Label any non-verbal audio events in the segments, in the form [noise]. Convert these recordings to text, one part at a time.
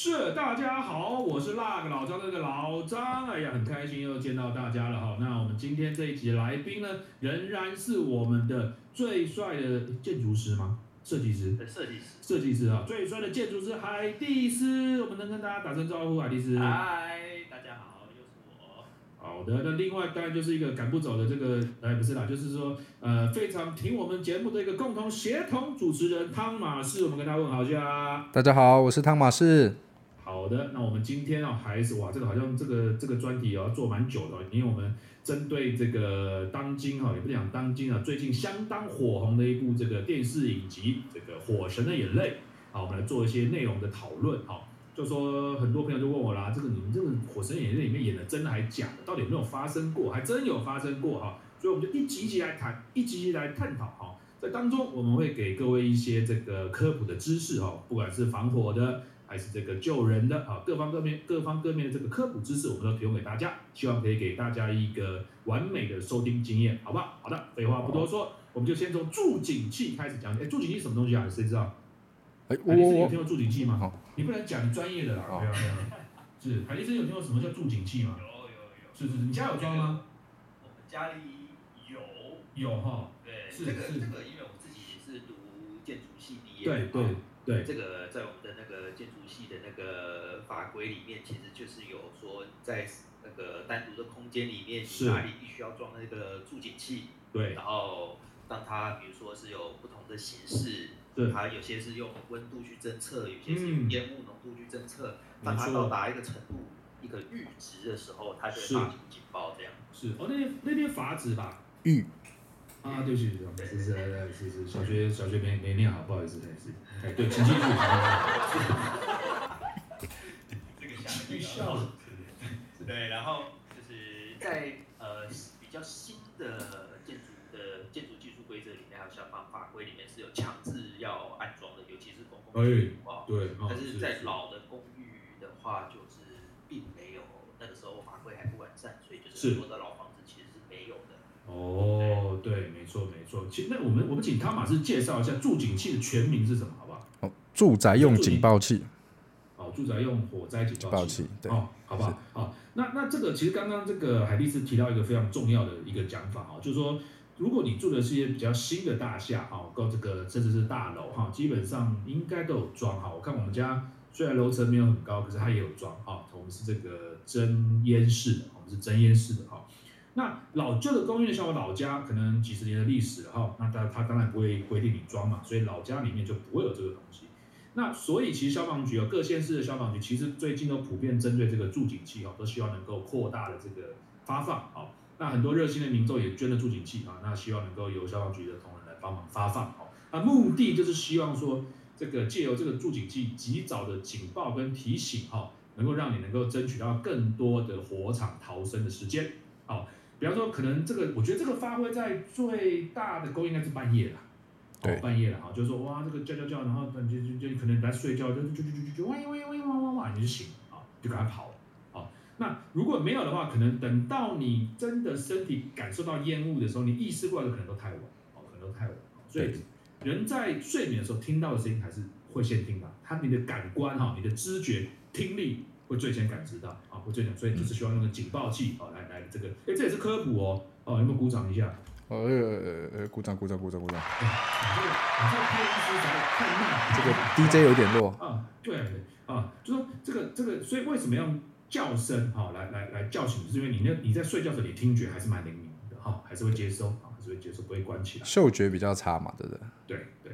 是，大家好，我是那个老张那个老张，哎呀，很开心又见到大家了哈。那我们今天这一集的来宾呢，仍然是我们的最帅的建筑师吗？设计师，设计师，设计师啊，最帅的建筑师海蒂斯，我们能跟大家打声招呼，海蒂斯。嗨，大家好，又是我。好的，那另外当然就是一个赶不走的这个，哎，不是啦，就是说，呃，非常听我们节目的一个共同协同主持人汤马士，我们跟他问好一下。大家好，我是汤马士。好的，那我们今天啊，还是哇，这个好像这个这个专题要做蛮久的，因为我们针对这个当今哈，也不讲当今啊，最近相当火红的一部这个电视影集《这个火神的眼泪》，好，我们来做一些内容的讨论。哈，就说很多朋友就问我啦，这个你们这个《火神眼泪》里面演的真的还假的？到底有没有发生过？还真有发生过哈，所以我们就一集一集来谈，一集一集来探讨哈。在当中我们会给各位一些这个科普的知识哈，不管是防火的。还是这个救人的啊，各方各面、各方各面的这个科普知识，我们都提供给大家，希望可以给大家一个完美的收听经验，好不好？好的，废话不多说，我们就先从助警器开始讲。哎，助警器什么东西啊？谁知道？哎，海迪生有听过助警器吗？你不能讲你专业的啦。对啊对啊。是海医生有听过什么叫助警器吗？有有有。是是是，你家有装吗？我们家里有。有哈。对。是这个这个，因为我自己也是读建筑系毕业。对对对。这个在我们的那个建筑。系的那个法规里面，其实就是有说，在那个单独的空间里面，哪里必须要装那个助警器。对。然后，让它比如说是有不同的形式，对。它有些是用温度去侦测，有些是用烟雾浓度去侦测。当它到达一个程度，一个阈值的时候，它就会发出警报，这样。是。哦，那天那边阀值吧。阈。啊，对不起，是是是是是，小学小学没没念好，不好意思，是。哎，对，请记住。预校，对，然后就是在呃比较新的建筑的建筑技术规则里面，还有消防法规里面是有强制要安装的，尤其是公共区域啊。对，但是在老的公寓的话，就是并没有那个时候法规还不完善，所以就是很多的老。哦，对，没错没错。其实那我们我们请汤马斯介绍一下助警器的全名是什么，好不好？哦，住宅用警报器。哦住宅用火灾警报器，对，哦，好不好？好，那那这个其实刚刚这个海蒂斯提到一个非常重要的一个讲法哦，就是说，如果你住的是一些比较新的大厦哈，跟这个甚至是大楼哈，基本上应该都有装哈。我看我们家虽然楼层没有很高，可是它也有装哈。我们是这个真烟式的，我们是真烟式的哈。那老旧的公寓，像我老家，可能几十年的历史了哈，那它它当然不会规定你装嘛，所以老家里面就不会有这个东西。那所以其实消防局啊，各县市的消防局其实最近都普遍针对这个助警器哦，都希望能够扩大的这个发放哦。那很多热心的民众也捐了助警器啊，那希望能够由消防局的同仁来帮忙发放哦。那目的就是希望说，这个借由这个助警器及早的警报跟提醒哈，能够让你能够争取到更多的火场逃生的时间哦。比方说，可能这个我觉得这个发挥在最大的功应该是半夜了。对，半夜了哈，就是说哇，这个叫叫叫，然后就就就可能在睡觉，就就就就就就哇哇哇哇哇哇，你就醒了啊，就赶快跑了啊。那如果没有的话，可能等到你真的身体感受到烟雾的时候，你意识过来的可能都太晚，哦，可能都太晚。所以人在睡眠的时候听到的声音还是会先听到，他你的感官哈，你的知觉听力会最先感知到啊，会最先，所以就是需要用个警报器啊，来来这个，哎，这也是科普哦，哦，有没有鼓掌一下？呃呃呃，鼓掌鼓掌鼓掌鼓掌。这个 DJ 有点弱。啊，对啊，就说这个这个，所以为什么要叫声哈来来来叫醒？是因为你那你在睡觉时，你听觉还是蛮灵敏的哈，还是会接收啊，还是会接收，不会关起来。嗅觉比较差嘛，对不对？对对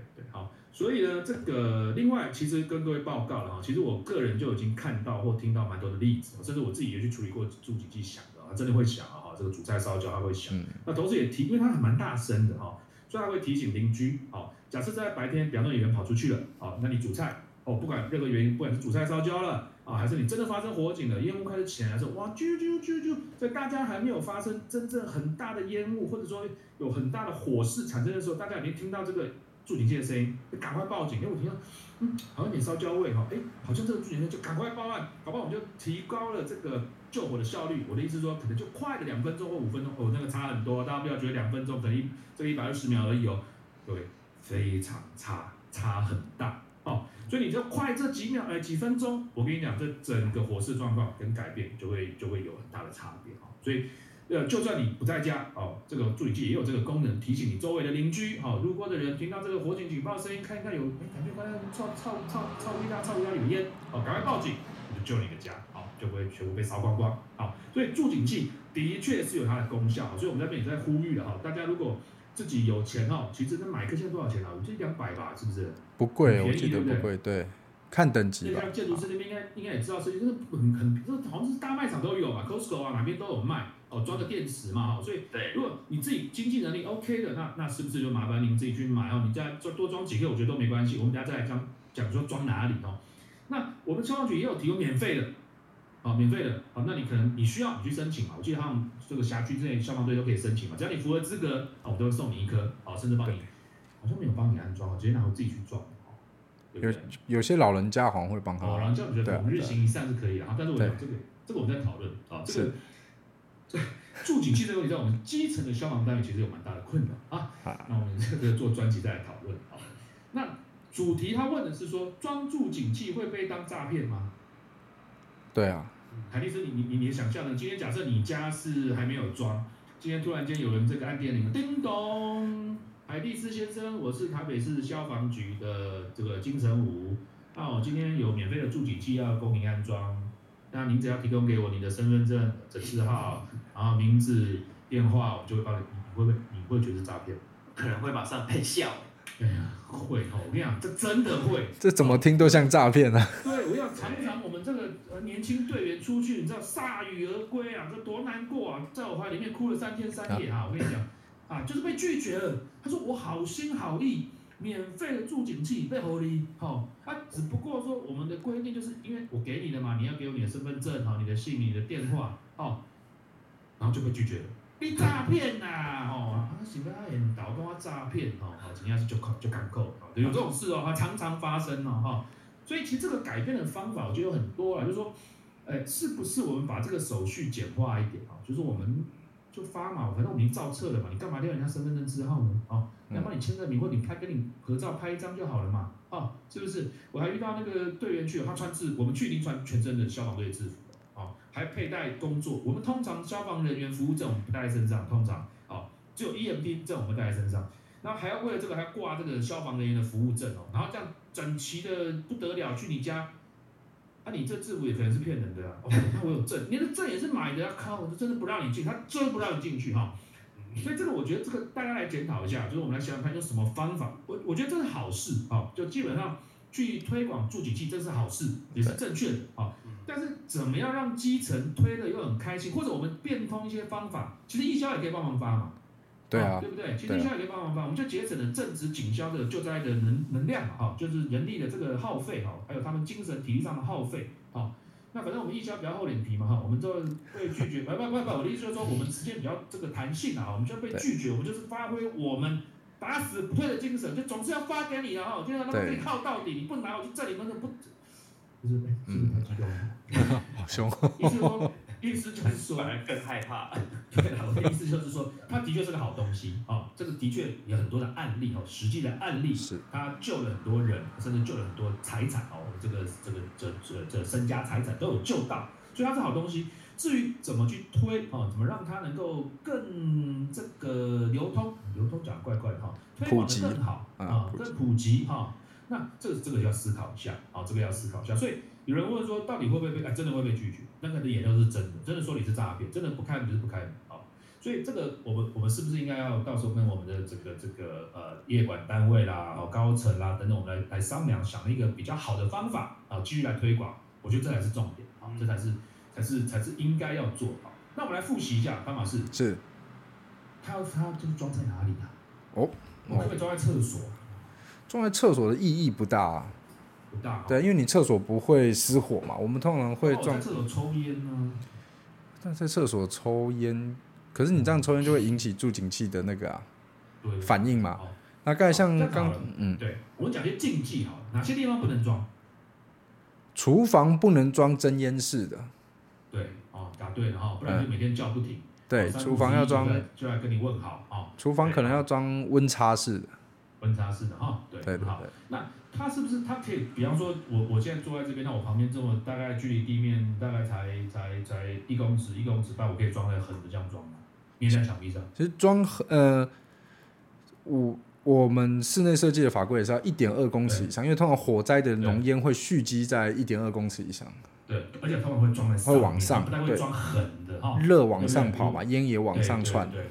所以呢，这个另外其实跟各位报告了哈，其实我个人就已经看到或听到蛮多的例子，甚至我自己也去处理过助警器响的啊，真的会响啊。这个煮菜烧焦，它会响。那同时也提，因为它还蛮大声的哈，所以它会提醒邻居。好，假设在白天，比方说有人跑出去了，好，那你煮菜，哦，不管任何原因，不管是煮菜烧焦了啊，还是你真的发生火警了，烟雾开始起来的时候，哇，啾啾啾啾，在大家还没有发生真正很大的烟雾，或者说有很大的火势产生的时候，大家已经听到这个助警器的声音，赶快报警，因为我听到，嗯，好像有点烧焦味哈，哎，好像这个助警器就赶快报案，搞不好我们就提高了这个。救火的效率，我的意思说，可能就快了两分钟或五分钟，哦，那个差很多，大家不要觉得两分钟等于这个一百二十秒而已哦，对，非常差，差很大哦。所以你就快这几秒，哎，几分钟，我跟你讲，这整个火势状况跟改变就会就会有很大的差别啊。所以，呃，就算你不在家哦，这个助理器也有这个功能，提醒你周围的邻居，哦，路过的人听到这个火警警报声音，看一看有，哎，感觉刚才操操操操一大操一大有烟，哦，赶快报警，我就救你个家，好，就不会全部被烧光光，好，所以助警器的确是有它的功效，所以我们这边也在呼吁了哈，大家如果自己有钱哦，其实那买一个现在多少钱啊？我记得两百吧，是不是？不贵，我记得对不贵，对，看等级吧那像。建筑师那边应该应该也知道，设计就是很很，这好像是大卖场都有嘛，Costco 啊哪边都有卖哦，装个电池嘛哈，所以对，如果你自己经济能力 OK 的，那那是不是就麻烦您自己去买哦？你再多多装几个，我觉得都没关系。我们等下再来讲讲说装哪里哦。那我们消防局也有提供免费的，哦，免费的哦。那你可能你需要你去申请嘛，我记得他们这个辖区之内消防队都可以申请嘛，只要你符合资格，哦，我都会送你一颗，哦，甚至帮你，好像没有帮你安装，直接拿我自己去装，有？有些老人家好像会帮他，后这样我觉得我们日行一善是可以的啊，但是我讲对这个这个我们在讨论啊，这个是这助警器这个问题，在我们基层的消防单位其实有蛮大的困扰啊。啊那我们这个做专辑再来讨论啊。那主题他问的是说，装助警器会被当诈骗吗？对啊，海丽斯，你你你你想象呢？今天假设你家是还没有装，今天突然间有人这个按电铃，叮咚，海蒂斯先生，我是台北市消防局的这个金城武，那我今天有免费的助警器要供您安装，那您只要提供给我你的身份证、诊字号，然后名字、电话，我就会帮你，你会不会你会觉得是诈骗？可能会马上被笑。哎呀，会哦，我跟你讲，这真的会。这怎么听都像诈骗啊！对，我要常常我们这个呃年轻队员出去，你知道铩羽而归啊，这多难过啊，在我怀里面哭了三天三夜啊！我跟你讲啊，就是被拒绝了。他说我好心好意，免费的助警器被合理，好、啊，只不过说我们的规定就是因为我给你的嘛，你要给我你的身份证哈、你的姓名、你的电话哦，然后就被拒绝了。你诈骗呐！哦，啊，是不是引导跟我诈骗哦？好，怎样是就扣就敢扣，哦有这种事哦，它常常发生哦，哈、所以其实这个改变的方法，我觉得有很多啊，就是说，呃，是不是我们把这个手续简化一点啊？就是我们就发嘛，反正我们已经照册了嘛，你干嘛要人家身份证字号呢？哦，嗯要帮你签个名，或你拍跟你合照拍一张就好了嘛，哦，是不是？我还遇到那个队员去，他穿制，我们去已经穿全身的消防队制服了，哦，还佩戴工作，我们通常消防人员服务证我们不带在身上，通常哦，只有 EMT 证我们带在身上。然后还要为了这个还要挂这个消防人员的服务证哦，然后这样整齐的不得了，去你家，啊，你这制服也可能是骗人的啊，哦，那我有证，你的证也是买的啊，靠，我真的不让你进，他真不让你进去哈、所以这个我觉得这个大家来检讨一下，就是我们来想想看用什么方法，我我觉得这是好事啊、就基本上去推广助警器，这是好事，也是正确的啊、但是怎么样让基层推的又很开心，或者我们变通一些方法，其实义消也可以帮忙发嘛。对啊，对不对？其实对啊义消也可以帮我们就节省了正职警消的救灾的能能量嘛，哈，就是人力的这个耗费哈，还有他们精神体力上的耗费，哈。那反正我们义消比较厚脸皮嘛，哈，我们就被拒绝，不不不不，我的意思就是说我们时间比较这个弹性啊，我们就被拒绝，我们就是发挥我们打死不退的精神，就总是要发给你的哈，就让他们对可以耗到底，你不拿我就这里那个不，就是嗯？好凶，意思说，意思就是说，反而更害怕。对了，我的意思就是说，它的确是个好东西哦，这个的确有很多的案例哦，实际的案例，是它救了很多人，甚至救了很多财产哦，这个这个这这这身家财产都有救到，所以它是好东西。至于怎么去推哦，怎么让它能够更这个流通，流通讲怪怪的哈，推广普及的更好嗯啊，普及更普及哈。那这个这个要思考一下啊，这个要思考一下。所以有人问说，到底会不会被？哎，真的会被拒绝？那个的眼都是真的，真的说你是诈骗，真的不开门就是不开门啊。所以这个我们我们是不是应该要到时候跟我们的这个这个呃业管单位啦、哦高层啦等等，我们来来商量，想一个比较好的方法啊，继续来推广。我觉得这才是重点啊，这才是才是才是应该要做好。那我们来复习一下方法是，是它要它就是装在哪里啊？哦，我可不可以装在厕所？装在厕所的意义不大啊。不大、哦。对，因为你厕所不会失火嘛，我们通常会装在厕所抽烟呢？但在厕所抽烟，可是你这样抽烟就会引起助警器的那个啊，反应嘛。哦那刚才像刚嗯，对，我们讲些禁忌哈，哪些地方不能装？厨房不能装真烟室的，对，哦，答对了哈，不然就每天叫不停。嗯对，厨房要装就来跟你问好啊，厨房可能要装温差式的，温差式的哈，对，很好。对对对，它是不是它可以，比方说我我现在坐在这边，那我旁边这么大概距离地面大概才才才一公尺一公尺半，我可以装在横着这样装吗？粘在墙壁上？其实装呃，我我们室内设计的法规也是要一点二公尺以上，因为通常火灾的浓烟会蓄积在一点二公尺以上，对，而且他们会装在会往上不太会对装横的哈。热往上跑嘛，烟也往上窜。对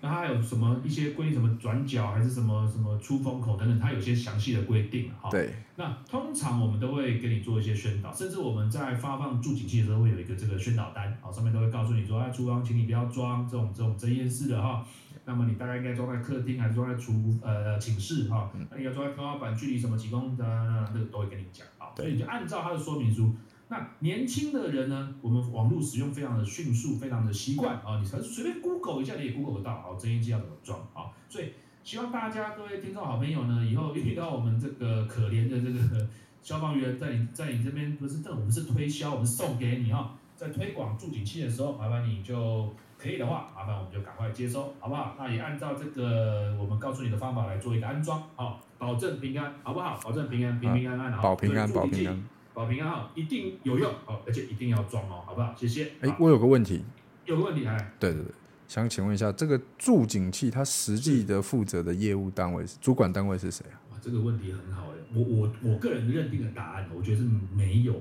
那它有什么一些规定，什么转角还是什么什么出风口等等，它有些详细的规定哈。对，那通常我们都会给你做一些宣导，甚至我们在发放助警器的时候会有一个这个宣导单，好，上面都会告诉你说，哎，厨房请你不要装这种这种针烟式的哈。那么你大概应该装在客厅还是装在厨呃寝室哈？那你要装在天花板距离什么几公的，那个都会跟你讲啊。所以你就按照它的说明书。那年轻的人呢，我们网络使用非常的迅速，非常的习惯啊，你随随便 Google 一下你也 Google 得到，好，针烟机要怎么装啊？所以希望大家各位听众好朋友呢，以后遇到我们这个可怜的这个 [laughs] 消防员在你在你这边不是这我们是推销，我们送给你哈，在推广助警器的时候，麻烦你就可以的话，麻烦我们就赶快接收，好不好？那也按照这个我们告诉你的方法来做一个安装，好，保证平安，好不好？保证平安，平平安安，好，保平安，保平安。保平安哈，一定有用哦，而且一定要装哦，好不好？谢谢。好，哎我有个问题，有个问题哎，对对对，想请问一下，这个助警器它实际的负责的业务单位是主管单位是谁啊？哇，这个问题很好哎，我我我个人认定的答案，我觉得是没有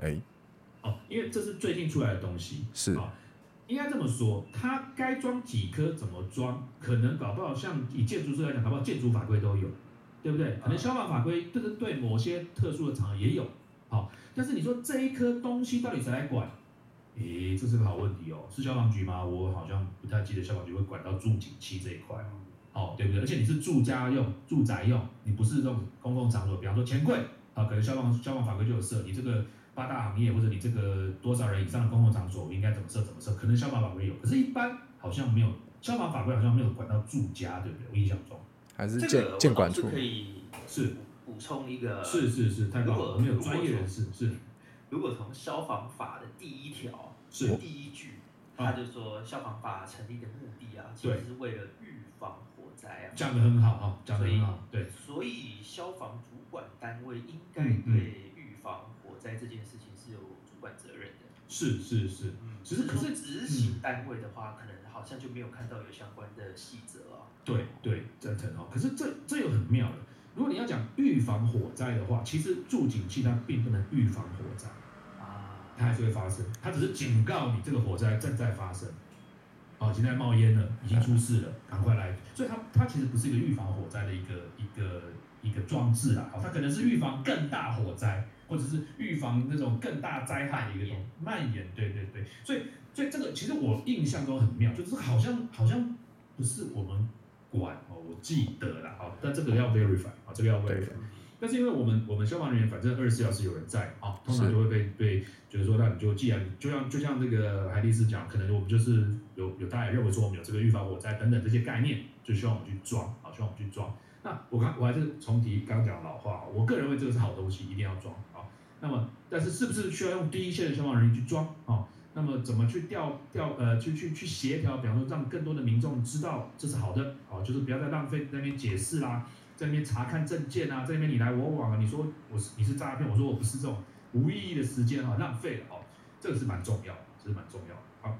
哎，哎，哦，因为这是最近出来的东西，是哦应该这么说，它该装几颗怎么装，可能搞不好像以建筑师来讲，搞不好建筑法规都有，对不对？可能消防法规这个对某些特殊的场合也有，好、但是你说这一颗东西到底谁来管？诶，这是个好问题哦，是消防局吗？我好像不太记得消防局会管到住警器这一块。哦，对不对？而且你是住家用、住宅用，你不是这种公共场所，比方说钱柜啊，可能消防消防法规就有设，你这个八大行业或者你这个多少人以上的公共场所，应该怎么设怎么设，可能消防法规有，可是一般好像没有，消防法规好像没有管到住家，对不对？我印象中还是建这个我倒是建管处？可以是补充一个，是是是，太棒了，如果我们有专业人士，是如果从消防法的第一条是第一句，啊他就说消防法成立的目的啊，其实是为了预防火灾啊。讲的很好哈，讲的很好，对，所以消防主管单位应该对预防火灾这件事情是有主管责任的。是是是，嗯，只是可是执行单位的话，可能好像就没有看到有相关的细则啊。对对，赞成哦。可是这这又很妙了。如果你要讲预防火灾的话，其实助警器它并不能预防火灾，啊，它还是会发生，它只是警告你这个火灾正在发生。哦，现在冒烟了，已经出事了，赶快来。所以它它其实不是一个预防火灾的一个一个一个装置啦，哦，它可能是预防更大火灾，或者是预防那种更大灾害的一个东蔓延。对对对，所以所以这个其实我印象中很妙，就是好像好像不是我们管哦，我记得了，好，但这个要 verify 啊，这个要 verify。但是因为我们我们消防人员反正二十四小时有人在啊，通常就会被被就是说，那你就既然就像就像这个海蒂斯讲，可能我们就是有有大家也认为说我们有这个预防火灾等等这些概念，就希望我们去装啊，希望我们去装。那我刚我还是重提刚刚讲的老话，我个人认为这个是好东西，一定要装啊。那么但是是不是需要用第一线的消防人员去装啊？那么怎么去调调呃去去去协调，比方说让更多的民众知道这是好的，啊，就是不要再浪费在那边解释啦，在那边查看证件啊，在那边你来我往啊，你说我是你是诈骗，我说我不是这种无意义的时间哈，浪费了哦，这个是蛮重要的，这是蛮重要的。好，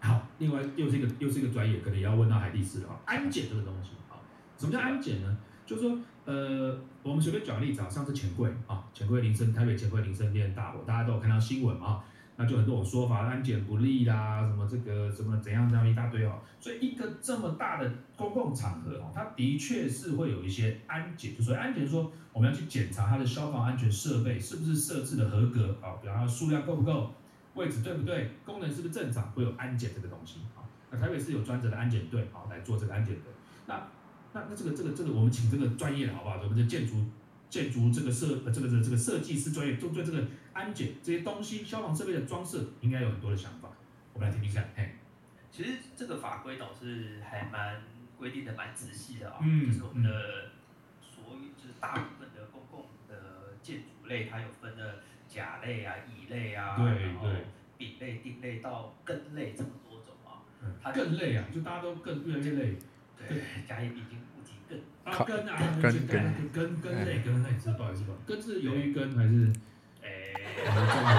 好，另外又是一个又是一个专业，可能也要问到海蒂斯了啊，安检这个东西啊，什么叫安检呢？就是说，呃，我们随便举个例子啊，上次钱柜啊，钱柜林森台北钱柜林森店大火，大家都有看到新闻嘛，那就很多种说法，安检不力啦，什么这个什么怎样这样一大堆哦。所以一个这么大的公共场合哦，它的确是会有一些安检，就所以安检说我们要去检查它的消防安全设备是不是设置的合格啊，比方说数量够不够，位置对不对，功能是不是正常，会有安检这个东西啊。那台北市有专责的安检队啊来做这个安检的。那那那这个这个这个我们请这个专业的好不好？我们的建筑建筑这个设呃这个这个这个设计师专业，都对这个安检这些东西消防设备的装饰应该有很多的想法，我们来听听看。嘿，其实这个法规倒是还蛮规定的蛮仔细的啊、嗯就是我们的所有就是大部分的公共的建筑类，它有分的甲类啊、乙类啊，对然后对丙类、丁类到根类这么多种啊。嗯它更累啊，就大家都更越来越累。对，甲乙丙丁。啊根啊根根根根类根类是不好意思不好意思，根是鱿鱼根还是？诶，我们中国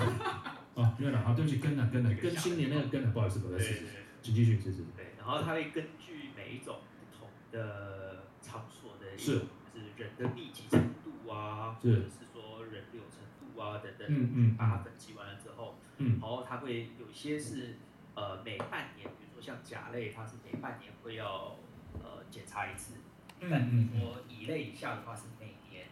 根。[laughs] 哦，没有了，好，对不起，根啊根啊，跟新年那个根啊，不好意思，不好意思，请继续，谢谢。对，然后它会根据每一种不同的场所的一是。种就是人的密集程度啊，是。或者是说人流程度啊等等，嗯嗯把它分析完了之后，嗯。然后它会有一些是呃每半年，比如说像甲类，它是每半年会要呃检查一次，但比如说乙类以下的话是每年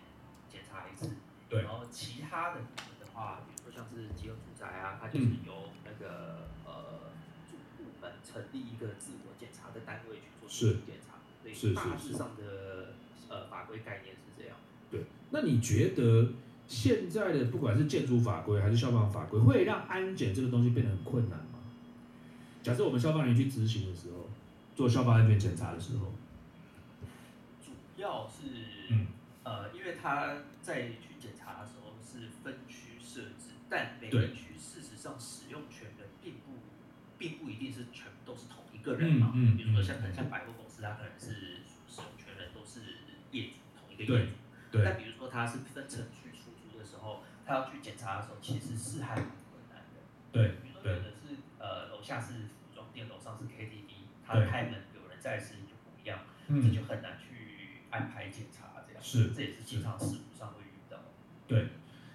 检查一次，对。然后其他的部分的话，比如说像是集合住宅啊，它就是嗯。由那个呃住部门成立一个自我检查的单位去做是。自我检查，所以是是是大致上的呃法规概念是这样。对，那你觉得现在的不管是建筑法规还是消防法规，会让安检这个东西变得很困难吗？假设我们消防员去执行的时候，做消防安全检查的时候，主要是、嗯呃，因为他在去检查的时候是分区设置，但每对个区事实上使用权人并不并不一定是全部都是同一个人嘛。嗯嗯比如说像可能像百货公司，它可能是使用权人都是业主同一个业主。对但比如说他是分城区出租的时候，他要去检查的时候，其实是还蛮困难的。对比如说对有的是呃楼下是服装店，楼上是 KTV，他开门有人在是就不一样。这嗯，就很难去安排检查，这样是这也是经常事故上会遇到。对。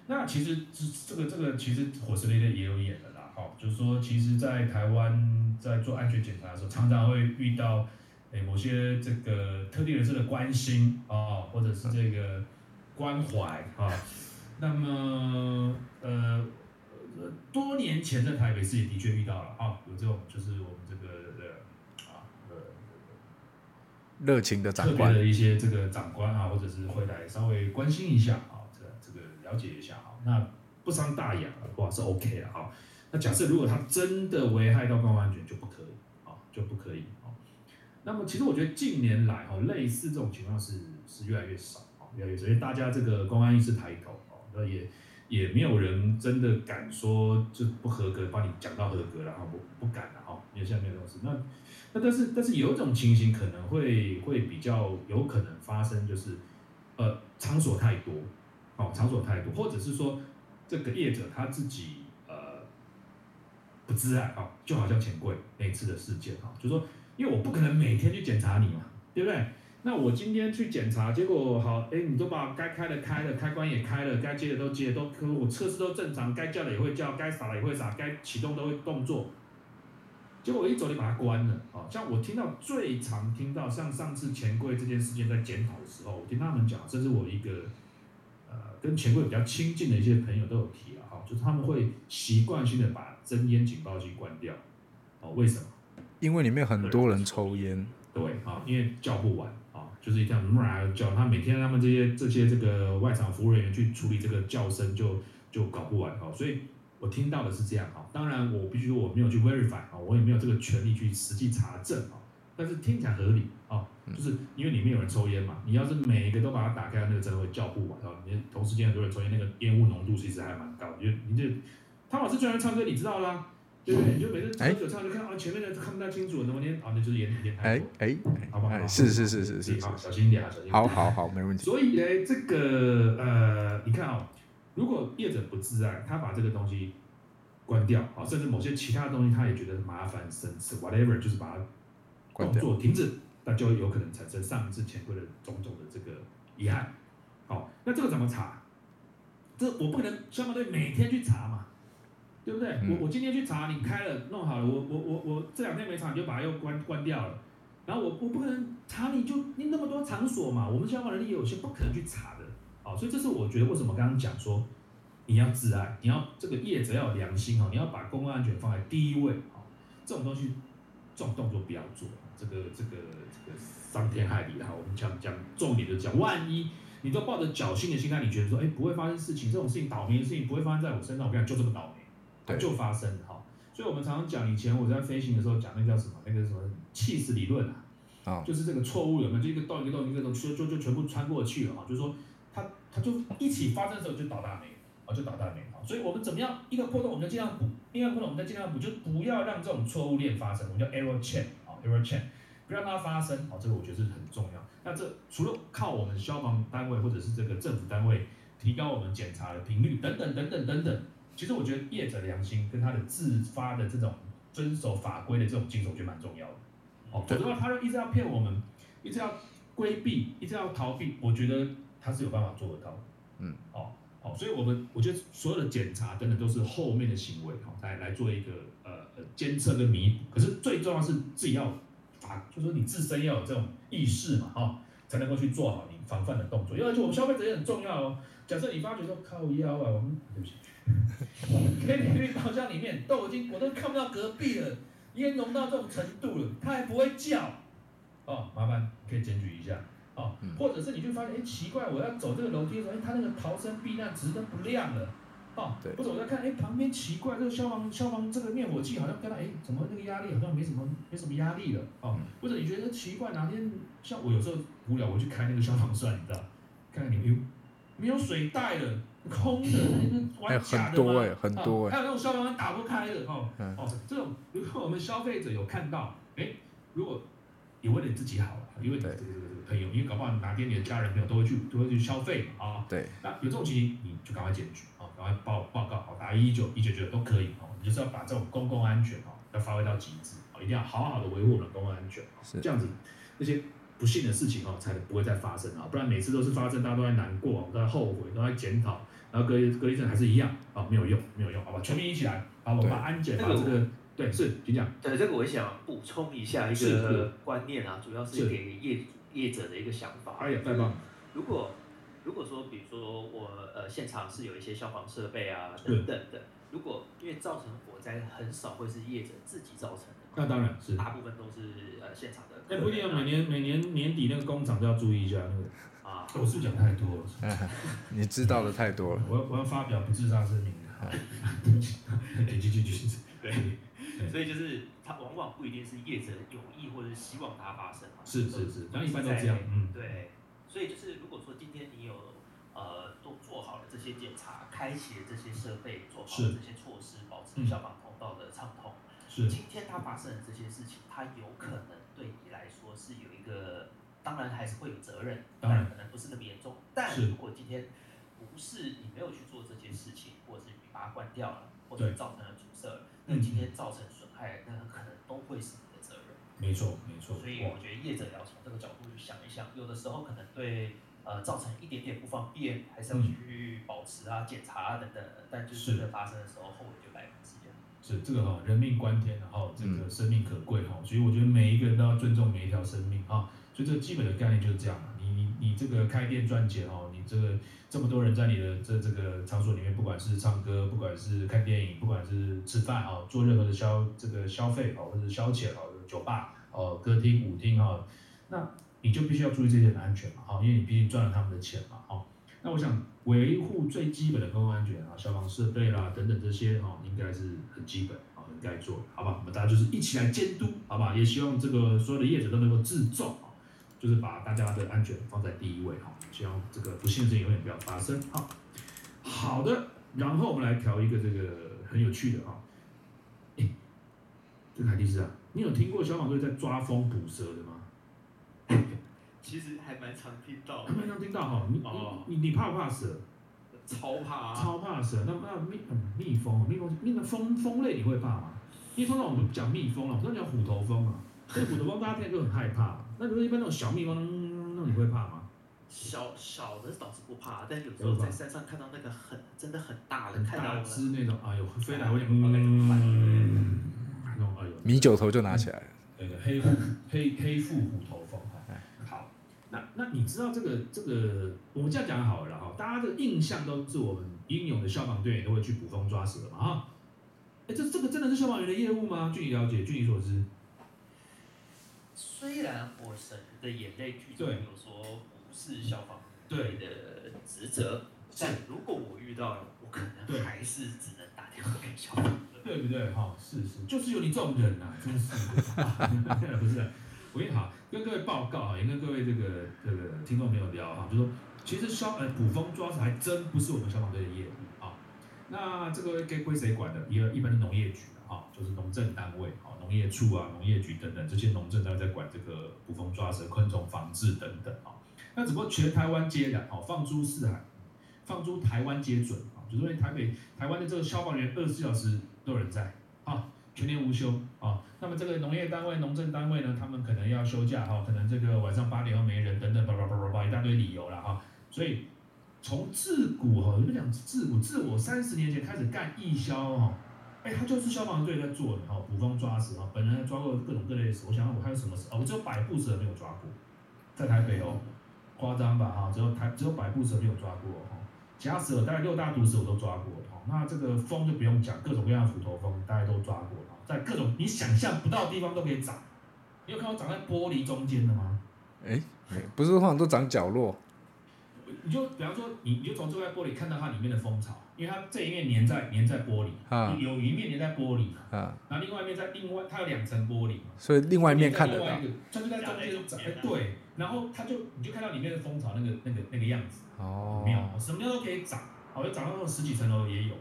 那其实这这个这个其实火车类类也有演的啦，哈，就是说，其实，在台湾在做安全检查的时候，常常会遇到，诶某些这个特定人士的关心啊、或者是这个关怀啊。那么，呃，呃多年前在台北市也的确遇到了啊，有这种就是我们这个热情的特别，的一些这个长官啊，或者是会来稍微关心一下啊，这个这个了解一下啊，那不伤大雅的话是 OK 的啊。那假设如果他真的危害到公共安全，就不可以啊，就不可以啊。那么其实我觉得近年来哈，类似这种情况是是越来越少啊，越来越少，因为大家这个公安意识抬头啊，那也也没有人真的敢说就不合格，帮你讲到合格了哈，不不敢了哈，因为现在没有这种事。那那但是但是有一种情形可能会会比较有可能发生，就是呃场所太多，哦场所太多，或者是说这个业者他自己呃不自爱啊、就好像钱柜那次的事件啊、就说因为我不可能每天去检查你嘛，对不对？那我今天去检查，结果好，哎，你都把该开的开了，开关也开了，该接的都接，都可我测试都正常，该叫的也会叫，该撒的也会撒，该启动都会动作，结果我一走就把它关了。啊，像我听到最常听到，像上次钱柜这件事件在检讨的时候，我听他们讲，甚至我一个呃跟钱柜比较亲近的一些朋友都有提了，哈、就是他们会习惯性的把真烟警报器关掉，哦，为什么？因为里面很多人抽烟，对啊，因为叫不完啊，就是一定要木然叫，他每天他们这些这些这个外场服务人员去处理这个叫声就就搞不完啊，所以我听到的是这样哈，当然我必须说我没有去 verify 啊，我也没有这个权利去实际查证啊，但是听起来合理啊，就是因为里面有人抽烟嘛，你要是每一个都把它打开，那个真的会叫不完啊，你同时间很多人抽烟，那个烟雾浓度其实还蛮高，你就你就汤老师居然唱歌，你知道啦。对不对？你就每次喝酒唱就看啊，前面的看不太清楚，那么烟啊，那就是烟烟太哎多。哎好不好？哎，是是是是是是好，，小心一点啊，小心。好好好，没问题。所以呢，这个呃，你看哦，如果业者不自爱，他把这个东西关掉，好，甚至某些其他的东西他也觉得麻烦、生吃，whatever，就是把它动关掉作停止，那就有可能产生上一次潜规的种种的这个遗憾。好，那这个怎么查？这我不可能消防队每天去查嘛，对不对？嗯我我今天去查，你开了弄好了，我我我我这两天没查，你就把它又关关掉了。然后我我不可能查你就你那么多场所嘛，我们消防能力也有限，不可能去查的。好，所以这是我觉得为什么刚刚讲说你要自爱，你要这个业者要有良心哈，你要把公共安全放在第一位啊，这种东西这种动作不要做，这个这个这个伤天害理哈。我们讲讲重点就讲，万一你都抱着侥幸的心态，你觉得说哎不会发生事情，这种事情倒霉的事情不会发生在我身上，我跟你讲就这么倒霉，对就发生哈。所以我们常常讲，以前我在飞行的时候讲那个叫什么，那个什么气势理论啊，啊就是这个错误有没有，就一个洞一个洞一个洞，就就就全部穿过去了哈，就是说它它就一起发生的时候就倒大霉，啊就倒大霉啊，所以我们怎么样一个破洞我们就尽量补，另外一个破洞我们再尽量补，就不要让这种错误链发生，我们叫 error chain 啊 error chain。不让它发生，哦，这个我觉得是很重要。那这除了靠我们消防单位或者是这个政府单位提高我们检查的频率等等等等等等，其实我觉得业者良心跟他的自发的这种遵守法规的这种精神，我觉得蛮重要的。哦，否则的话，他就一直要骗我们，一直要规避，一直要逃避，我觉得他是有办法做得到。嗯，哦，哦，所以我们我觉得所有的检查等等都是后面的行为，哦，来来做一个呃呃监测跟弥补。可是最重要是自己要法，就说你自身要有这种意识嘛，哈、才能够去做好你防范的动作。因为而且我们消费者也很重要哦。假设你发觉说靠腰啊，我们对不起，KTV 包厢里面都已经我都看不到隔壁了，烟浓到这种程度了，它还不会叫，哦，麻烦可以检举一下。哦，或者是你就发现，哎，奇怪，我要走这个楼梯的时候，哎，它那个逃生避难直灯不亮了，哦，对。或者我在看，哎，旁边奇怪，这个消防消防这个灭火器好像跟他，哎，怎么那个压力好像没什么没什么压力了，哦，或者你觉得奇怪，哪天像我有时候无聊，我去开那个消防栓，你知道，看看你们有没有水带了，空的，那个哎玩假的吗？很多哎很多哦哎。还有那种消防栓打不开的，哦，嗯。哦，这种如果我们消费者有看到，哎，如果你为了你自己好了，因为你这个朋友，因为搞不好哪天你的家人朋友都会去都会去消费嘛啊、对，那有这种情形，你就赶快检举啊，赶快报报告，好打一一九一九九都可以哦。你就是要把这种公共安全哦，要发挥到极致哦，一定要好好的维护我们的公共安全哦，是。这样子那些不幸的事情哦，才不会再发生啊，不然每次都是发生，大家都在难过，都在后悔，都在检讨，然后隔离隔离症还是一样啊，没有用，没有用，好吧，全民一起来，好，我们把安检把这个对是，请讲，对，这个我想补充一下一个观念啊，主要是是。给业业者的一个想法。哎呀，太棒，如果如果说，比如说我呃现场是有一些消防设备啊等等的，如果因为造成火灾很少会是业者自己造成的，那当然是。大部分都是呃现场的客哎，人啊。不一定要每年每年年底那个工厂都要注意一下那个。啊，我是讲太多了，[laughs] 你知道的太多了。我要我要发表不自杀声明了。继续继续，对，所以就是它往往不一定是业者有意或者是希望它发生嘛。是是是，那一般都这样，嗯，对，所以就是如果说今天你有呃都做好了这些检查，开启了这些设备，做好了这些措施，保持嗯。消防通道的畅通，是。今天它发生的这些事情，它有可能对你来说是有一个，当然还是会有责任，当然。可能不是那么严重。但如果今天不是你没有去做这件事情，或者是你把它关掉了，或对。者造成了阻塞了，嗯那今天造成损害，那很可能都会是你的责任。没错没错，所以我觉得业者也要从这个角度去想一想，有的时候可能对呃造成一点点不方便，还是要去保持啊、检查啊等等，但就是真的发生的时候，后悔就来不及了。是这个哈，人命关天，然后这嗯个生命可贵哈，所以我觉得每一个人都要尊重每一条生命啊，所以这个基本的概念就是这样嘛。你你你这个开店赚钱哦，你这个这么多人在你的这这个场所里面，不管是唱歌，不管是看电影，不管是吃饭啊，做任何的消这个消费哦，或者消遣哦，酒吧哦，歌厅舞厅哈，那你就必须要注意这些的安全嘛，哈，因为你毕竟赚了他们的钱嘛，哈。那我想维护最基本的公共安全啊，消防设备啦等等这些哈，应该是很基本啊，应该做的，好吧？我们大家就是一起来监督，好吧？也希望这个所有的业者都能够自重啊，就是把大家的安全放在第一位哈，希望这个不幸的事情永远不要发生啊。好的，然后我们来调一个这个很有趣的哈，诶这个海蒂斯啊，你有听过消防队在抓风捕蛇的吗？其实还蛮常听到还蛮常听到哈，你哦你你你怕不怕蛇？超怕啊！超怕蛇，那那蜜嗯蜜蜂，蜜蜂那个蜂蜂类你会怕吗？因为通常我们不讲蜜蜂了，我们都讲虎头蜂啊。这虎头蜂大家听就很害怕。那如果一般那种小蜜蜂，嗯那你会怕吗？小小的倒是不怕，但有时候在山上看到那个很真的很大的，很大看到那种，哎呦，飞来会不知道该怎么办嗯，那种哎呦，米酒头就拿起来了。那个黑虎黑黑腹虎头蜂哈。好，那那你知道这个这个，我们这样讲好了啦哈，大家的印象都是我们英勇的消防队员都会去捕风抓蛇嘛哈。哎，这这个真的是消防员的业务吗？据你了解，据你所知，虽然火神的眼泪剧中有说不是消防队的职责，但如果我遇到了，我可能还是只能打电话给消防队。对不对？哈，是是，就是有你这种人呐、真是 [laughs] 的。不是，我跟你好，跟各位报告啊，也跟各位这个这个听众朋友聊哈，就说其实消呃捕风抓蛇还真不是我们消防队的业务啊。那这个该归谁管的？一个一般的农业局啊，就是农政单位，啊，农业处啊、农业局等等这些农政单位在管这个捕风抓蛇、昆虫防治等等啊。那只不过全台湾接的，好，放诸四海，放诸台湾皆准啊，就是因为台北、台湾的这个消防员二十四小时都有人在啊，全年无休啊。那么这个农业单位、农政单位呢，他们可能要休假哈，可能这个晚上八点后没人等等，叭叭叭叭叭一大堆理由了哈。所以从自古哈，你们讲自古，自我三十年前开始干义消哈，哎，他就是消防队在做的哈，捕风抓蛇哈，本人抓过各种各类的蛇，我想想我还有什么蛇，哦，我只有百步蛇没有抓过，在台北哦。夸张吧哈，只有台只有百步蛇没有抓过哈，其他蛇大概六大毒蛇我都抓过哈。那这个蜂就不用讲，各种各样的斧头蜂大家都抓过哈，在各种你想象不到的地方都可以长。你有看到长在玻璃中间的吗？哎，不是通常都长角落？你就比方说，你你就从这块玻璃看到它里面的蜂巢，因为它这一面粘在粘在玻璃，啊，有一面粘在玻璃，啊，然后另外一面在另外它有两层玻璃嘛，所以另外一面看得到，它就在中间长，哎，对。然后它就，你就看到里面的蜂巢那个那个那个样子，哦，妙，什么样都可以长，好，就长到那种十几层楼也有。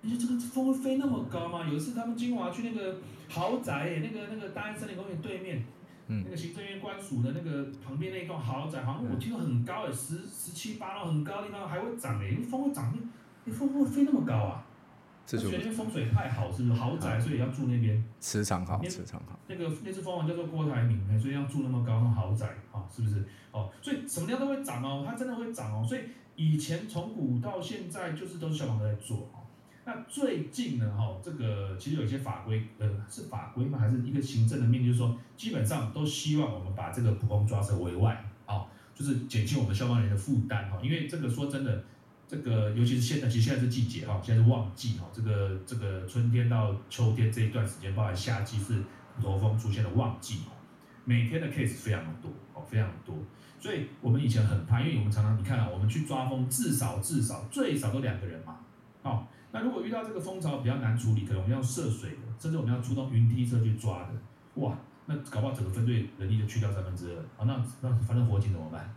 你说这个蜂会飞那么高吗？有一次他们金华去那个豪宅，那个那个大安森林公园对面，嗯，那个行政院官署的那个旁边那一栋豪宅，好像我听说很高诶，十十七八楼很高的地方还会长诶，因为蜂会长，那蜂会飞那么高啊？觉得那边风水太好，是不是豪宅，所以要住那边。磁场好，磁场好。那个那只蜂王叫做郭台铭，所以要住那么高，那豪宅啊，是不是？哦，所以什么地方都会涨哦，它真的会涨哦。所以以前从古到现在，就是都是消防队在做哦。那最近呢，哈，这个其实有一些法规，呃，是法规吗？还是一个行政的命令，就是说，基本上都希望我们把这个捕风抓成为外，哦，就是减轻我们消防员的负担哈。因为这个说真的。这个尤其是现在，其实现在是季节哈，现在是旺季哈。这个这个春天到秋天这一段时间，包含夏季是虎头蜂出现的旺季哦。每天的 case 非常的多哦，非常的多。所以我们以前很怕，因为我们常常你看啊，我们去抓蜂，至少至少最少都两个人嘛。哦，那如果遇到这个蜂巢比较难处理，可能我们要涉水的，甚至我们要出动云梯车去抓的，哇，那搞不好整个分队人力就去掉三分之二。好，那那反正火警怎么办？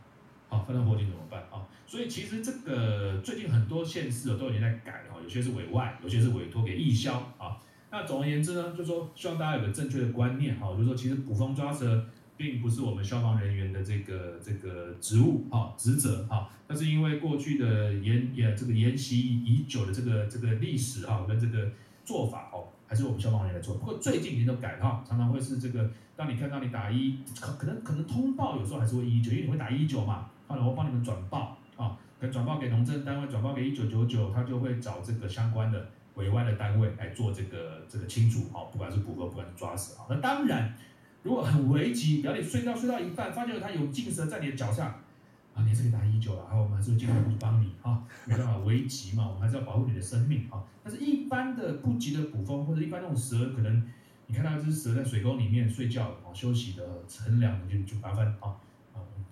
好，反正火警怎么办啊？所以其实这个最近很多县市都已经在改了哈，有些是委外，有些是委托给义消啊。那总而言之呢，就说希望大家有个正确的观念哈，就是说其实捕风抓蛇并不是我们消防人员的这个这个职务啊职责哈，那是因为过去的沿也这个沿袭已久的这个这个历史哈跟这个做法哦，还是我们消防员来做。不过最近已经都改哈，常常会是这个，当你看到你打一可可能可能通报有时候还是会一九，因为你会打一九嘛，好了，我帮你们转报。啊，跟转报给农政单位，转报给一九九九，他就会找这个相关的委外的单位来做这个这个清除啊，不管是捕获，不管是抓死啊。那当然，如果很危急，比如你睡觉睡到一半，发现它有进蛇在你的脚下，啊，你还是可以打一九了，好，我们还是会尽快去帮你啊。没办法，危急嘛，我们还是要保护你的生命啊。但是，一般的不急的捕风，或者一般那种蛇，可能你看到一只蛇在水沟里面睡觉啊，休息的乘凉，就就麻烦啊。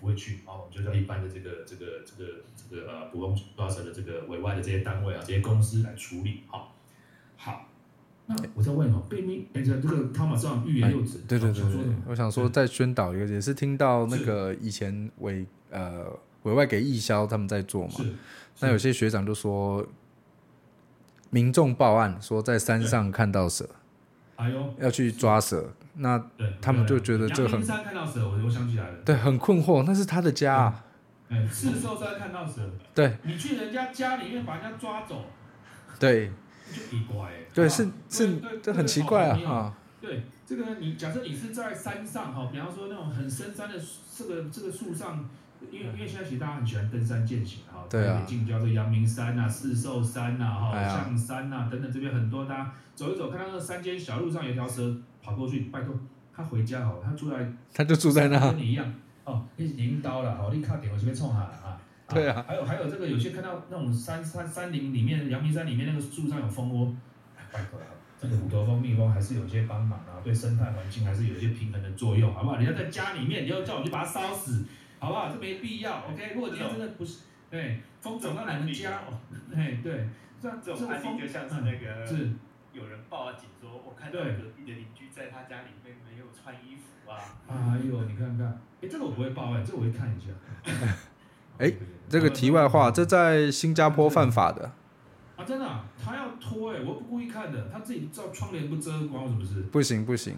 不会去啊，我们，就叫一般的这个这个这个这个呃捕风抓蛇的这个委外的这些单位啊，这些公司来处理。好，好，那我再问哦，被命哎这这个汤马上欲言又止，对对对对，我想说再宣导一个，也是听到那个以前委呃委外给义消他们在做嘛，那有些学长就说，民众报案说在山上看到蛇，哎呦，要去抓蛇。那他们就觉得这很。山看到蛇，我我想起来了。对，很困惑，那是他的家。哎，是受山看到蛇。对。你去人家家里面把人家抓走。对。就奇怪。对，是是，这很奇怪啊！哈。对，这个你假设你是在山上哈，比方说那种很深山的这个这个树上，因为因为现在其实大家很喜欢登山健行哈，对啊。近郊的阳明山呐、四寿山呐、哈象山呐等等，这边很多，大家走一走，看到那个山间小路上有条蛇。跑过去，拜托他回家好，他出来他就住在那，跟你一样哦，你领刀了，好，你卡点我这边冲他了啊。对啊。还有还有这个，有些看到那种山山山林里面，阳明山里面那个树上有蜂窝，拜托了，这个虎头蜂、蜜蜂还是有些帮忙啊，对生态环境还是有一些平衡的作用，好不好？你要在家里面，你要叫我去把它烧死，好不好？这没必要，OK？如果今天真的不是，对，风走到你们家，哎，对，这这种案例就 [laughs] 像是那个是。有人报警说，我看到隔壁的邻居在他家里面没有穿衣服啊！哎呦，你看看，哎，这个我不会报案，这个我会看一下。[laughs] 哎，这个题外话，这在新加坡犯法的。啊，真的？他要脱哎，我不故意看的，他自己照窗帘不遮光，是不是？不行不行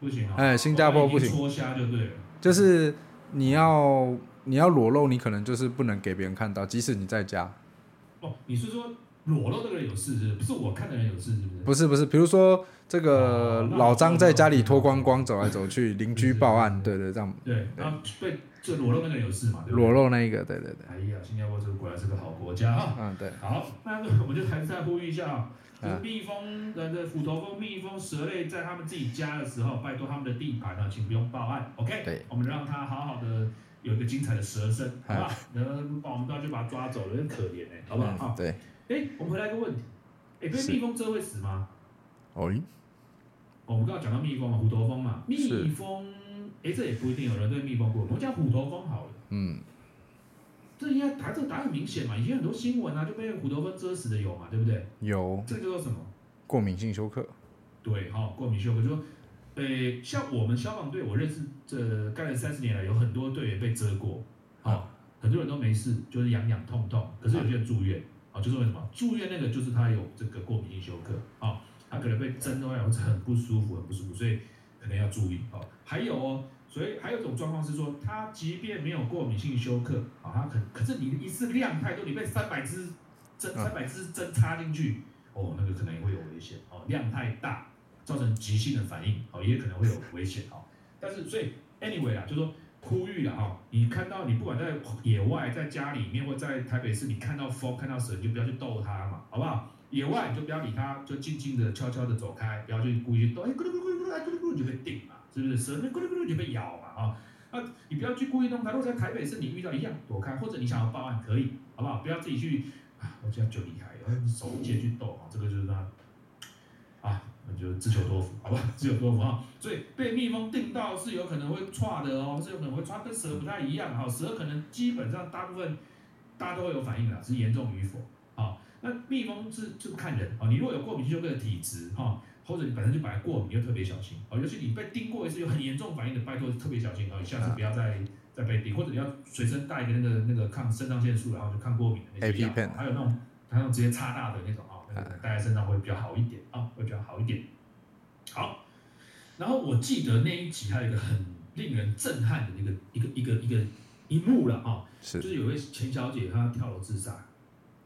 不行啊！哎新加坡不行戳瞎就对了。就是你要你要裸露，你可能就是不能给别人看到，即使你在家。哦，你是说裸露这个人有事是不是？不是我看的人有事是不是？不是不是，比如说这个老张在家里脱光光走来走去，邻居报案，对对，这样对，然后被这裸露那个人有事嘛？对不对裸。露那一个，对对对，哎呀，新加坡这个果然是个好国家啊！嗯对，好，那我们就还是再呼吁一下啊，就是嗯蜜蜂的这虎头蜂、蜜蜂、蛇类在他们自己家的时候，拜托他们的地盘啊，请不用报案，OK？对，我们让它好好的有一个精彩的蛇声，好不好？嗯然后把我们都要去把它抓走了，很可怜哎，好不好？好，嗯对，哎，我们回来一个问题，哎，被蜜蜂蛰会死吗？哦，我们刚刚讲到蜜蜂嘛，虎头蜂嘛，蜜蜂，哎，这也不一定有人对蜜蜂过敏，我们讲虎头蜂好了。嗯，这应该答这个答案很明显嘛，以前很多新闻啊就被虎头蜂蛰死的有嘛，对不对？有这个叫做什么？过敏性休克，对，哈、过敏休克，就说，呃，像我们消防队，我认识这干了三十年来，有很多队员被蛰过，好、很多人都没事，就是痒痒痛痛，可是有些人住院，啊、就是为什么？住院那个就是他有这个过敏性休克，啊、他可能被针都要很不舒服，很不舒服，所以可能要注意，哦，还有哦。所以还有一种状况是说，他即便没有过敏性休克，啊，他可可是你的一次量太多，你被三百支针嗯三百支针插进去，哦，那个可能也会有危险哦，量太大，造成急性的反应哦，也可能会有危险哦。但是所以 anyway 啦，就说呼吁了哈，你看到你不管在野外、在家里面或在台北市，你看到风、看到蛇，你就不要去逗它嘛，好不好？野外你就不要理它，就静静的、悄悄的走开，不要去故意去逗，哎，咕噜咕噜咕噜，咕噜咕噜就被叮嘛，是不是？蛇那咕噜咕噜就被咬嘛，啊、那你不要去故意弄它。如果在台北市你遇到一样躲开，或者你想要报案可以，好不好？不要自己去啊，我这样就厉害了，手贱去逗啊，这个就是他啊，那就自求多福，好吧？[laughs] 自求多福啊。所以被蜜蜂叮到是有可能会抓的哦，是有可能会抓，跟蛇不太一样哈。蛇可能基本上大部分大家都会有反应的，是严重与否。那蜜蜂是就看人啊，你如果有过敏性休克的体质哈。或者你本身就本来过敏，就特别小心哦。尤其你被叮过一次有很严重反应的，拜托特别小心哦，你下次不要再再被叮，或者你要随身带一个那个那个抗肾上腺素，然后就抗过敏的那些药还有那种还有那种直接插大的那种啊，那个带在身上会比较好一点啊，会比较好一点。好，然后我记得那一集还有一个很令人震撼的那个一个一个一个一幕了啊，是就是有位钱小姐她跳楼自杀，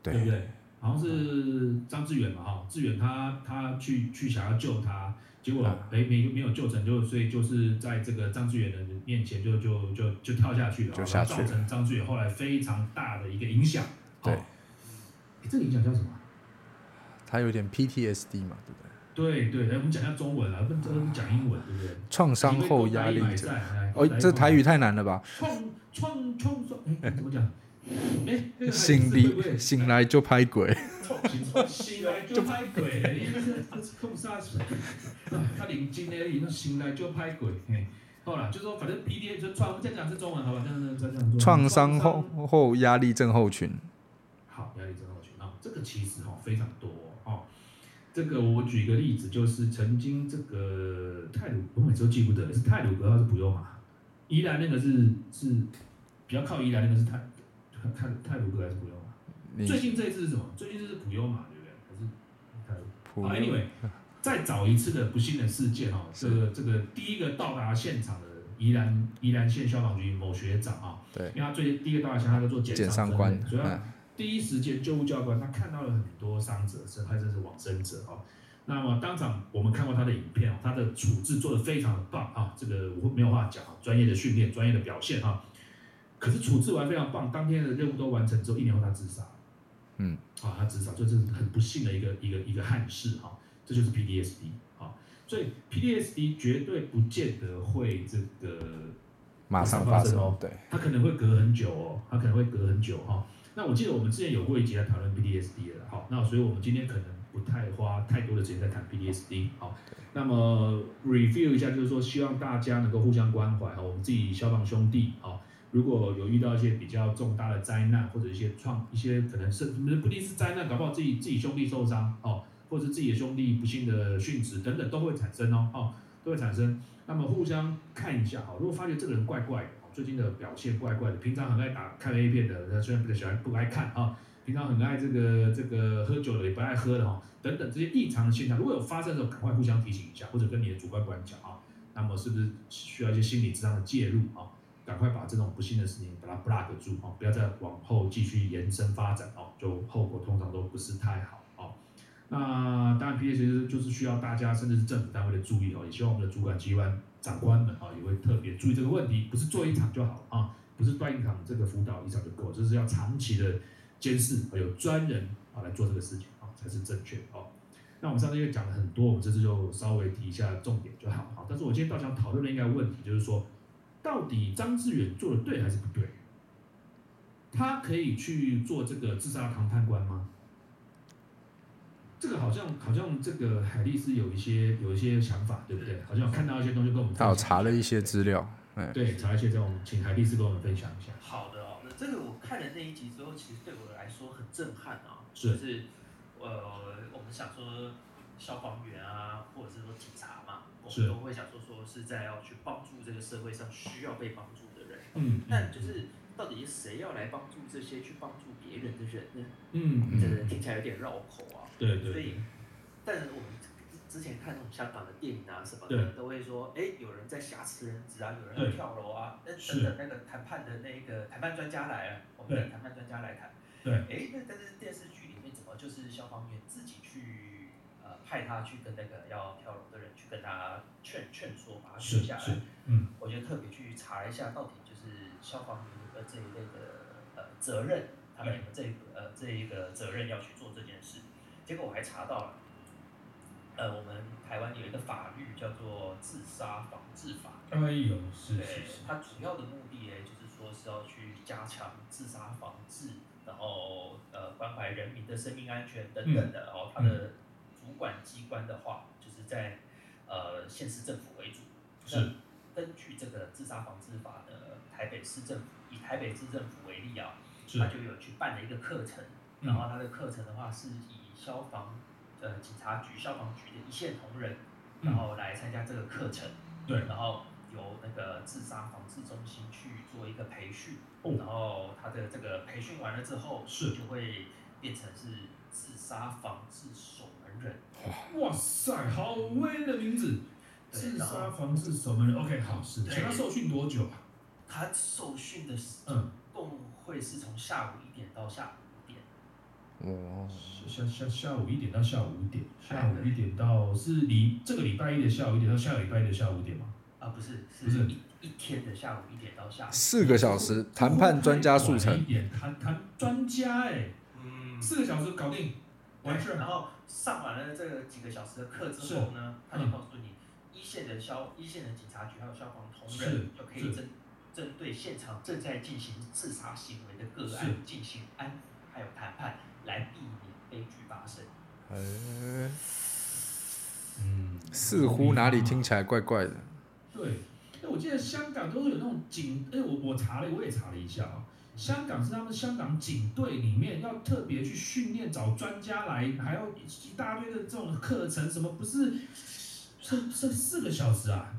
对不对，对？好像是张志远嘛，哈，志远他他去去想要救他，结果啊没没没有救成，就所以就是在这个张志远的面前就就就就跳下去了，就下去了造成张志远后来非常大的一个影响。对这个影响叫什么？他有点 PTSD 嘛，对不对？对对，来我们讲一下中文啊，不能讲英文，对不对？创伤后压力症，症。哦，这台语太难了吧？创创创创，哎，怎么讲？哎，那个醒来醒来就拍鬼，醒醒来就拍鬼，他领金的，你那醒来就拍鬼。嘿，好了，就说反正 P D A 就创，我们再讲是中文好吧？这样这样这样做。创伤后后压力症候群，好，压力症候群啊，这个其实哈非常多哦。这个我举一个例子，就是曾经这个泰鲁，我每次都记不得是泰鲁格还是普悠玛，宜兰那个是是比较靠宜兰那个是泰泰泰鲁格还是普悠玛？最近这一次是什么？最近这是普悠玛对不对？还是泰鲁？普好，anyway，再找一次的不幸的事件哈，这是个这个第一个到达现场的宜兰宜兰县消防局某学长啊，对因为他最第一个到达现场，他在做检检伤伤官，所以他嗯，第一时间救护教官他看到了很多伤者，甚至是往生者啊。那么当场我们看过他的影片哦，他的处置做得非常的棒啊，这个我没有话讲啊，专业的训练，专业的表现哈。可是处置完非常棒，当天的任务都完成之后，一年后他自杀。嗯，啊，他自杀，这是很不幸的一个一个一个憾事哈、这就是 PTSD 啊，所以 PTSD 绝对不见得会这个马上发生哦，对，他可能会隔很久哦，他可能会隔很久哈、那我记得我们之前有过一集来讨论 PTSD 的，好，那所以我们今天可能不太花太多的时间在谈 PTSD，好，那么 review 一下，就是说希望大家能够互相关怀哈，我们自己消防兄弟，好，如果有遇到一些比较重大的灾难或者一些创一些可能是不一定是灾难，搞不好自己自己兄弟受伤哦，或者自己的兄弟不幸的殉职等等都会产生哦，哦，都会产生。那么互相看一下哈，如果发觉这个人怪怪的，最近的表现怪怪的，平常很爱打看 A 片的，虽然比较喜欢不爱看啊，平常很爱这个这个喝酒的，也不爱喝的哈，等等这些异常的现象，如果有发生的时候，赶快互相提醒一下，或者跟你的主管管讲啊。那么是不是需要一些心理治疗的介入啊？赶快把这种不幸的事情把它 block 住啊，不要再往后继续延伸发展哦，就后果通常都不是太好哦。那当然，P A 其实就是需要大家甚至是政府单位的注意哦，也希望我们的主管机关长官们啊也会特别注意这个问题，不是做一场就好啊，不是办一场这个辅导一场就够，这是要长期的监视，还有专人啊来做这个事情啊才是正确哦。那我们上次又讲了很多，我们这次就稍微提一下重点就好好。但是我今天倒想讨论的应该问题就是说，到底张志远做的对还是不对？他可以去做这个自杀堂判官吗？这个好像好像这个海力斯有一些有一些想法，对不对？好像看到一些东西跟我们。他有查了一些资料，对，查了一些这种，请海力斯跟我们分享一下。好的哦，那这个我看了那一集之后，其实对我来说很震撼啊，就是。呃，我们想说消防员啊，或者是说警察嘛，我们都会想说说是在要去帮助这个社会上需要被帮助的人。嗯，那就是到底谁要来帮助这些去帮助别人的人呢？嗯，这个听起来有点绕口啊。对对。所以，但是我们之前看那种香港的电影啊什么的，都会说，哎，有人在挟持人质啊，有人要跳楼啊，那等等那个谈判的那个谈判专家来了，我们等谈判专家来谈。对。哎，那但是电视剧里面怎么。就是消防员自己派他去跟那个要跳楼的人去跟他劝劝说，把他劝下来。嗯，我就特别去查一下，到底就是消防员的这一类的呃责任，他们有这呃这一个责任要去做这件事。结果我还查到了，呃，我们台湾有一个法律叫做自杀防治法。哎呦，是是是。它主要的目的呢，就是说是要去加强自杀防治。然后呃，关怀人民的生命安全等等的，然后它的主管机关的话，就是在呃县市政府为主。是。根据这个自杀防治法的台北市政府，以台北市政府为例啊，他就有去办了一个课程。然后他的课程的话，是以消防呃警察局、消防局的一线同仁，然后来参加这个课程。对。然后。由那个自杀防治中心去做一个培训，然后他的这个培训完了之后，是就会变成是自杀防治守门人。哇塞，好威的名字！自杀防治守门人，OK，好，是。请他受训多久啊？他受训的时嗯，共会是从下午一点到下午五点。哦，下下下午一点到下午五点，下午一点到是礼这个礼拜一的下午一点到下个礼拜一的下午五点吗？啊，不是，是一一天的下午一点到下午四个小时谈判专家速成，一点谈谈专家哎，嗯，四个小时搞定完事。然后上完了这个几个小时的课之后呢，他就告诉你，一线的消一线的警察局还有消防同仁就可以针针对现场正在进行自杀行为的个案进行安抚还有谈判，来避免悲剧发生。哎，嗯，似乎哪里听起来怪怪的。对，哎，我记得香港都是有那种警，哎，我我查了，我也查了一下啊，香港是他们香港警队里面要特别去训练，找专家来，还要一大堆的这种课程，什么不是，是是四个小时啊？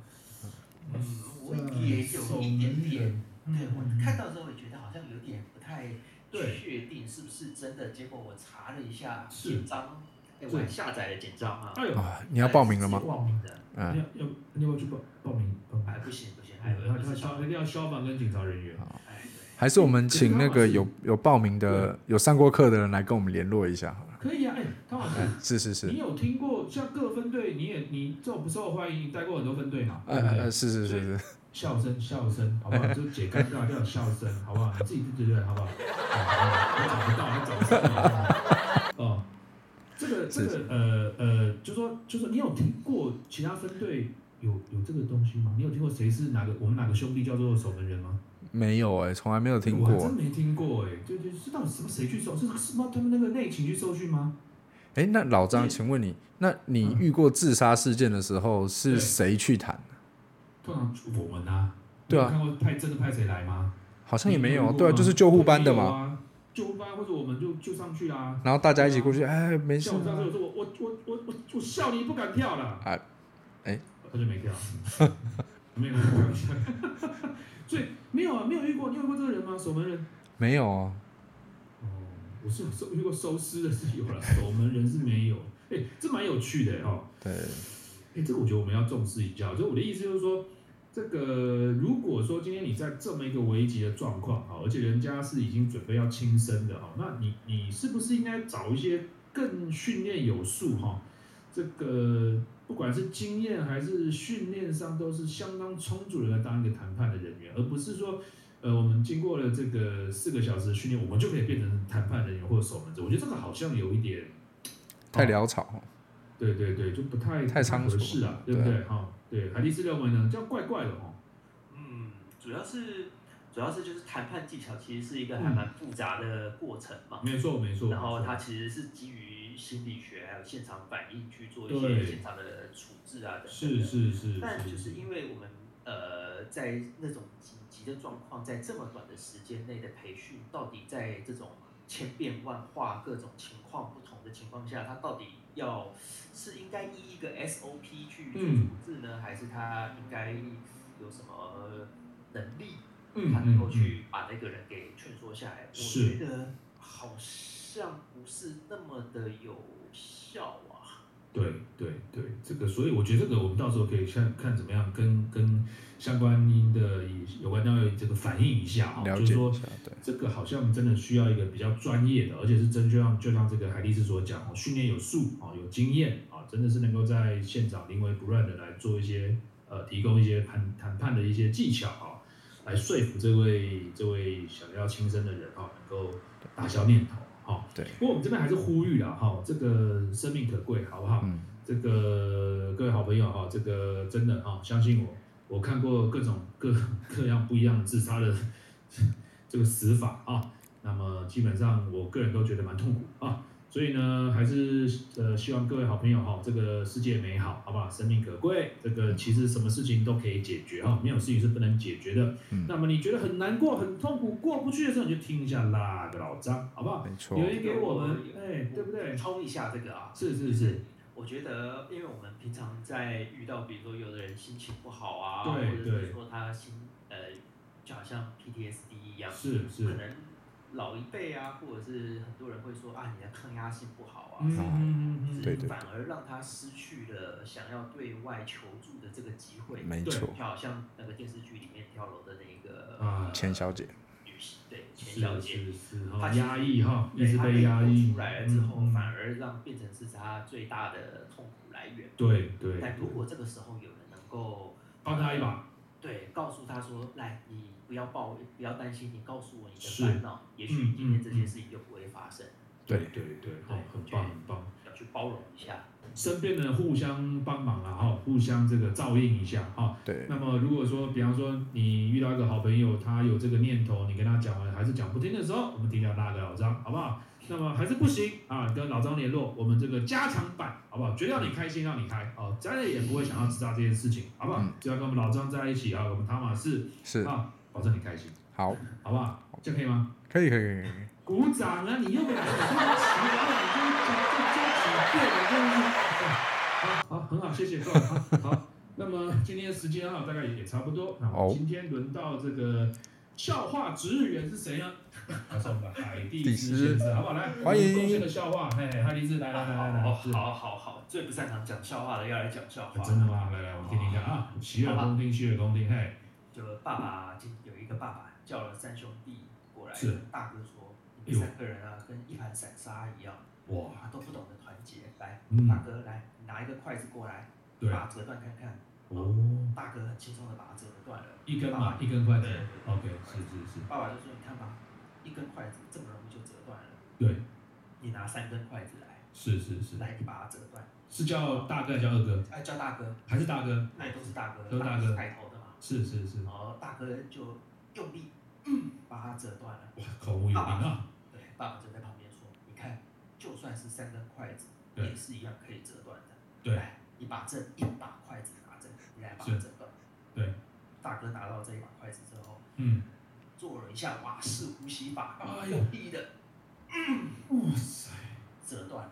嗯，我也有一点点，对我看到之后也觉得好像有点不太确定是不是真的，结果我查了一下简章，哎，我下载了简章啊，哎呦，你要报名了吗？报名的。要要你要不要去报报名？哎，不行不行，还有要消一定要消防跟警察人员。还是我们请那个有有报名的、有上过课的人来跟我们联络一下好了。可以啊，哎，汤老师，是是是。你有听过像各分队，你也你受不受欢迎？带过很多分队嘛？哎哎，是是是是。笑声笑声，好不好？[laughs] 就解尴尬，叫笑声，好不好？你自己对对对，好不好？我找不到，我找不到。哦。这个这个呃呃，就说就说，你有听过其他分队有有这个东西吗？你有听过谁是哪个我们哪个兄弟叫做守门人吗？没有哎，从来没有听过。我真没听过哎，对对，这到底什么谁去收，是什么他们那个内勤去收训吗？哎，那老张，请问你，那你遇过自杀事件的时候是谁去谈？通常我们啊，对啊，看过派真的派谁来吗？好像也没有，对啊，就是救护班的嘛。救护班或者我们就就上去啦，然后大家一起过去，哎，没事。像我上次我说我我我我我我笑你不敢跳了，哎，哎，他就没跳，[laughs] 没有，所以没有啊，没有遇过，你有遇过这个人吗？守门人？没有啊。哦，我是有收遇过收尸的是有了，[laughs] 守门人是没有。哎，这蛮有趣的哈。对。哎，这个我觉得我们要重视一下。就我的意思就是说，这个如果说今天你在这么一个危急的状况哈，而且人家是已经准备要轻生的哈，那你你是不是应该找一些更训练有素哈？这个不管是经验还是训练上都是相当充足的来当一个谈判的人员，而不是说，呃，我们经过了这个四个小时的训练，我们就可以变成谈判人员或者守门者。我觉得这个好像有一点太潦草。对对对，就不太太合适啊，对不对？哈，对，海蒂斯认为呢，这样怪怪的哈。嗯，主要是主要是就是谈判技巧其实是一个还蛮复杂的过程嘛。没错没错。然后它其实是基于心理学还有现场反应去做一些现场的处置啊等等。是是是。但就是因为我们呃在那种紧急的状况，在这么短的时间内的培训，到底在这种千变万化、各种情况不同的情况下，它到底要。是应该依一个 SOP 去做处置呢，还是他应该有什么能力，他能够去把那个人给劝说下来？我觉得好像不是那么的有效啊。对对对，这个所以我觉得这个我们到时候可以看看怎么样跟跟。相关的有关单位这个反映一下啊，就是说这个好像真的需要一个比较专业的，而且是真就像就像这个海力士所讲哦，训练有素啊，有经验啊，真的是能够在现场临危不乱的来做一些呃，提供一些谈谈判的一些技巧啊，来说服这位这位想要轻生的人啊，能够打消念头哈。对。不过我们这边还是呼吁了哈，这个生命可贵，好不好？嗯。这个各位好朋友哈，这个真的哈，相信我。我看过各种各各样不一样的自杀的这个死法啊，那么基本上我个人都觉得蛮痛苦啊，所以呢，还是呃希望各位好朋友哈，这个世界美好，好不好？生命可贵，这个其实什么事情都可以解决哈，没有事情是不能解决的。那么你觉得很难过、很痛苦、过不去的时候，你就听一下那个老张，好不好？没错，留言给我们，哎，对不对？冲一下这个啊，是是是。我觉得，因为我们平常在遇到，比如说有的人心情不好啊，或者是说他心呃，就好像 PTSD 一样，是是，可能老一辈啊，或者是很多人会说啊，你的抗压性不好啊，嗯对对，反而让他失去了想要对外求助的这个机会，没错，就好像那个电视剧里面跳楼的那个啊，钱小姐。对，钱小姐，她压抑哈，一直被压抑。出来了之后，反而让变成是他最大的痛苦来源。对对。但如果这个时候有人能够帮他一把，对，告诉他说：“来，你不要抱，不要担心，你告诉我你的烦恼，也许今天这件事情就不会发生。”对对对，好，很棒很棒，要去包容一下。身边的人互相帮忙啊，哈，互相这个照应一下，哈。对。那么如果说，比方说你遇到一个好朋友，他有这个念头，你跟他讲完还是讲不听的时候，我们停掉那个老张，好不好？那么还是不行啊，跟老张联络，我们这个加强版，好不好？绝对让你开心，让你开，哦，再也不会想要知道这件事情，好不好？只要跟我们老张在一起啊，我们塔马士是啊，保证你开心。好，好不好？这样可以吗？可以可以可以。鼓掌啊！你又没有，你又奇了，你就就就几遍了，真的是。好，好，很好，谢谢各位。好，那么今天的时间啊，大概也差不多。那今天轮到这个笑话值日员是谁呢？他是我们的海蒂斯先生，好不好？来，欢迎。贡献的笑话，嘿，海蒂斯，来来来来来。好好好，最不擅长讲笑话的要来讲笑话。真的吗？来来，我们听听看啊。洗耳恭听，洗耳恭听，嘿。就爸爸，今有一个爸爸叫了三兄弟过来，大哥说，三个人啊，跟一盘散沙一样，哇，都不懂得团结。来，大哥来。拿一个筷子过来，把它折断看看。哦，大哥很轻松的把它折断了。一根嘛，一根筷子。OK，是是是。爸爸就说：“你看吧，一根筷子这么容易就折断了。”对。你拿三根筷子来。是是是。来，你把它折断。是叫大哥还是叫二哥？哎，叫大哥。还是大哥？那也都是大哥。都是大哥。带头的嘛。是是是。然后大哥就用力把它折断了。哇，口无有名啊。对，爸爸就在旁边说：“你看，就算是三根筷子，也是一样可以折断的。”对，你把这一把筷子你来把它折断。对，大哥拿到这一把筷子之后，嗯，做了一下瓦式呼吸法，用力的，嗯，哇塞，折断了。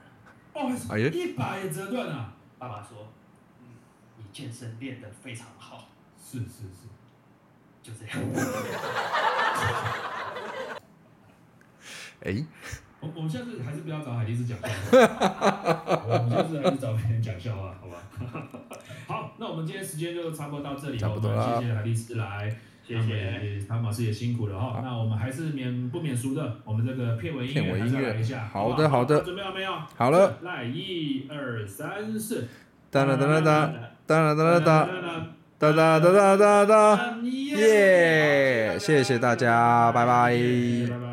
哇塞，一把也折断了。爸爸说，嗯，你健身练得非常好。是是是，就这样。[laughs] 哎，我我们下次还是不要找海蒂斯讲笑话，[laughs] 我们下次还是找别人讲笑话，好吧？[laughs] 好，那我们今天时间就差不多到这里差不多了谢谢海蒂斯来，谢谢。汤马斯也辛苦了哈。那我们还是免不免俗的，我们这个片尾音乐还片尾音乐是来一下。好的好的准备好没有？好了，来一二三四，哒啦哒啦哒，哒啦哒啦哒，哒哒哒哒哒哒哒，耶！耶！谢谢大家，拜拜。拜拜。